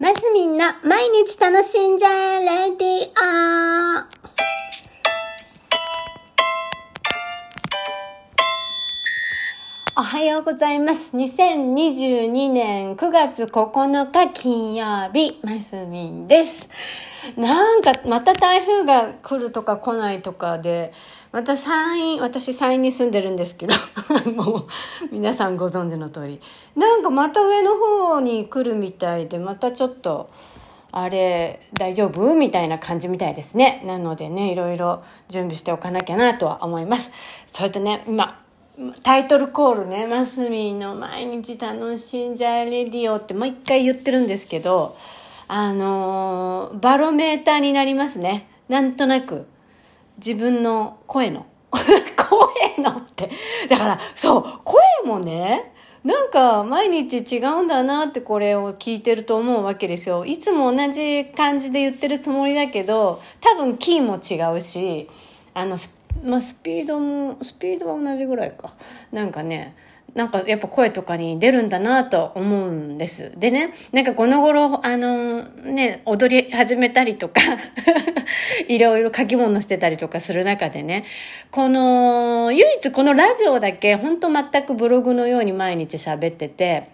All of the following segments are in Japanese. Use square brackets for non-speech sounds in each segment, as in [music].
まずみんな毎日楽しんじゃえレディオおはようございます。2022年9月9日金曜日、マスミンです。なんか、また台風が来るとか来ないとかで、また山陰、私山陰に住んでるんですけど、[laughs] もう皆さんご存知の通り。なんかまた上の方に来るみたいで、またちょっと、あれ、大丈夫？みたいな感じみたいですね。なのでね、いろいろ準備しておかなきゃなとは思います。それとね、今、タイトルコールね、マスミンの毎日楽しんじゃえレディオってもう一回言ってるんですけど、あのーバロメーターになりますね。なんとなく、自分の声の。[laughs] 声のって。だから、そう、声もね、なんか毎日違うんだなってこれを聞いてると思うわけですよ。いつも同じ感じで言ってるつもりだけど、多分キーも違うし、あの、スまあ、スピードも、スピードは同じぐらいか。なんかね、なんかやっぱ声とかに出るんだなと思うんです。でね、なんかこの頃、あのね、踊り始めたりとか、[laughs] いろいろ書き物してたりとかする中でね、この、唯一このラジオだけ、本当全くブログのように毎日喋ってて、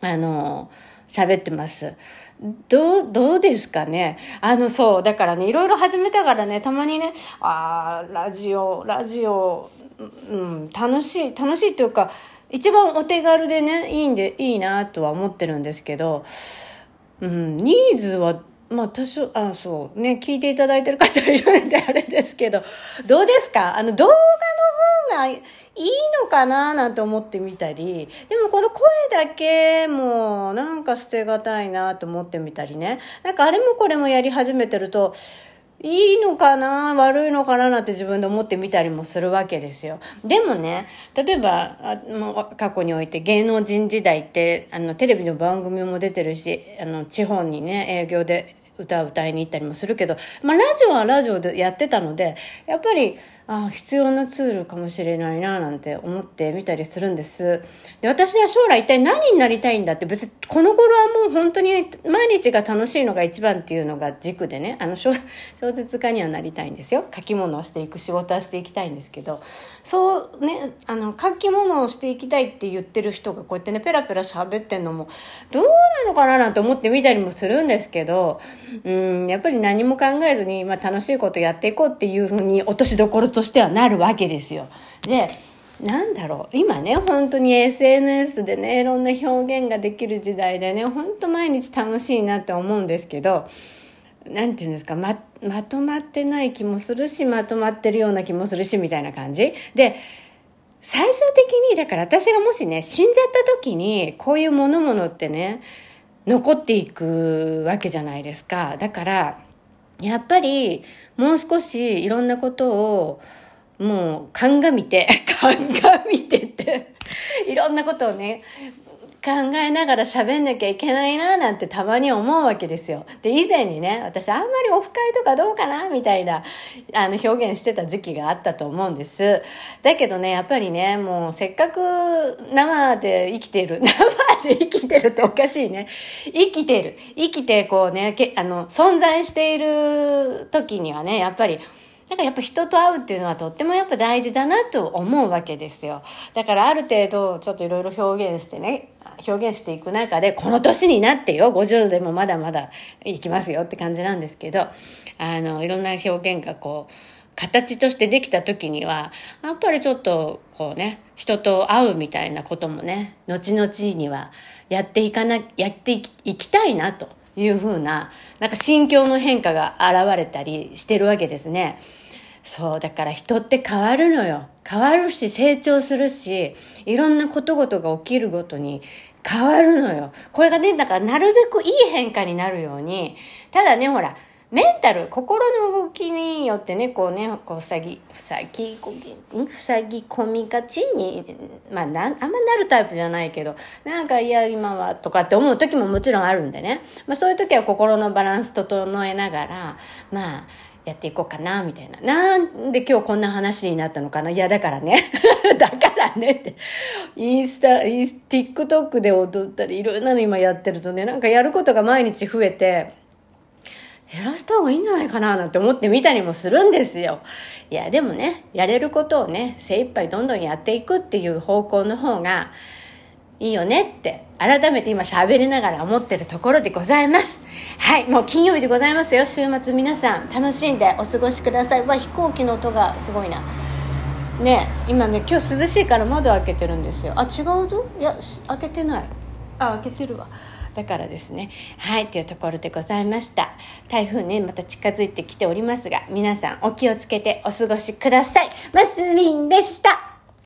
あの、喋ってます。どう、どうですかね？あの、そう、だからね、いろいろ始めたからね、たまにね、あー、ラジオ、ラジオ、うん、楽しい、楽しいっていうか、一番お手軽でね、いいんで、いいなとは思ってるんですけど、うん、ニーズは、まあ多少、あ、そう、ね、聞いていただいてる方いるんであれですけど、どうですか？あの、動画の方がいいのかななんて思ってみたり、でもこの声だけもなんか捨てがたいなと思ってみたりね。なんかあれもこれもやり始めてると、いいのかな悪いのかななんて自分で思ってみたりもするわけですよ。でもね、例えば、あもう過去において芸能人時代って、あの、テレビの番組も出てるし、あの、地方にね、営業で歌を歌いに行ったりもするけど、まあ、ラジオはラジオでやってたので、やっぱり、あ必要なツールかもしれないななんて思ってみたりするんです。で、私は将来一体何になりたいんだって別にこの頃はもう本当に毎日が楽しいのが一番っていうのが軸でね、あの [laughs] 小説家にはなりたいんですよ。書き物をしていく仕事はしていきたいんですけど、そうね、あの書き物をしていきたいって言ってる人がこうやってね、ペラペラ喋ってんのもどうなのかななんて思ってみたりもするんですけど、うん、やっぱり何も考えずに、まあ楽しいことやっていこうっていうふうに落としどころとしてはなるわけですよ。で、なんだろう。今ね本当に SNS でねいろんな表現ができる時代でね本当毎日楽しいなって思うんですけどなんていうんですかままとまってない気もするしまとまってるような気もするしみたいな感じ。で最終的にだから私がもしね死んじゃった時にこういうものものってね残っていくわけじゃないですか。だからやっぱりもう少しいろんなことをもう鑑みて [laughs] 鑑みてっていろんなことをね考えながら喋んなきゃいけないななんてたまに思うわけですよ。で、以前にね、私あんまりオフ会とかどうかなみたいな、あの、表現してた時期があったと思うんです。だけどね、やっぱりね、もうせっかく生で生きてる、[laughs] 生で生きてるっておかしいね。生きてる。生きてこうね、けあの、存在している時にはね、やっぱり、なんかやっぱ人と会うっていうのはとってもやっぱ大事だなと思うわけですよ。だからある程度ちょっといろいろ表現してね、表現していく中で、この年になってよ、50でもまだまだいきますよって感じなんですけど、あの、いろんな表現がこう、形としてできた時には、やっぱりちょっとこうね、人と会うみたいなこともね、後々にはやっていかな、やっていきいきたいなと。いうふうな、なんか心境の変化が現れたりしてるわけですね。そう、だから人って変わるのよ。変わるし、成長するし、いろんなことごとが起きるごとに変わるのよ。これがね、だからなるべくいい変化になるように、ただね、ほら、メンタル、心の動きによってね、こうね、こう、塞ぎ、塞ぎ、塞ぎ込みがちに、まあ、なん、あんまなるタイプじゃないけど、なんか、いや、今は、とかって思う時ももちろんあるんでね。まあ、そういう時は心のバランス整えながら、まあ、やっていこうかな、みたいな。なんで今日こんな話になったのかな？いや、だからね。[laughs] だからねって。インスタ、インス、TikTok で踊ったり、いろいろなの今やってるとね、なんかやることが毎日増えて、減らした方がいいんじゃないかななんて思ってみたりもするんですよ。いや、でもね、やれることをね、精一杯どんどんやっていくっていう方向の方がいいよねって改めて今喋りながら思ってるところでございます。はい、もう金曜日でございますよ。週末皆さん楽しんでお過ごしください。わ、飛行機の音がすごいな。ね今ね、今日涼しいから窓開けてるんですよ。あ、違うぞ？いや、開けてない。あ、開けてるわ。だからですねはいというところでございました台風ねまた近づいてきておりますが皆さんお気をつけてお過ごしくださいマスミンでした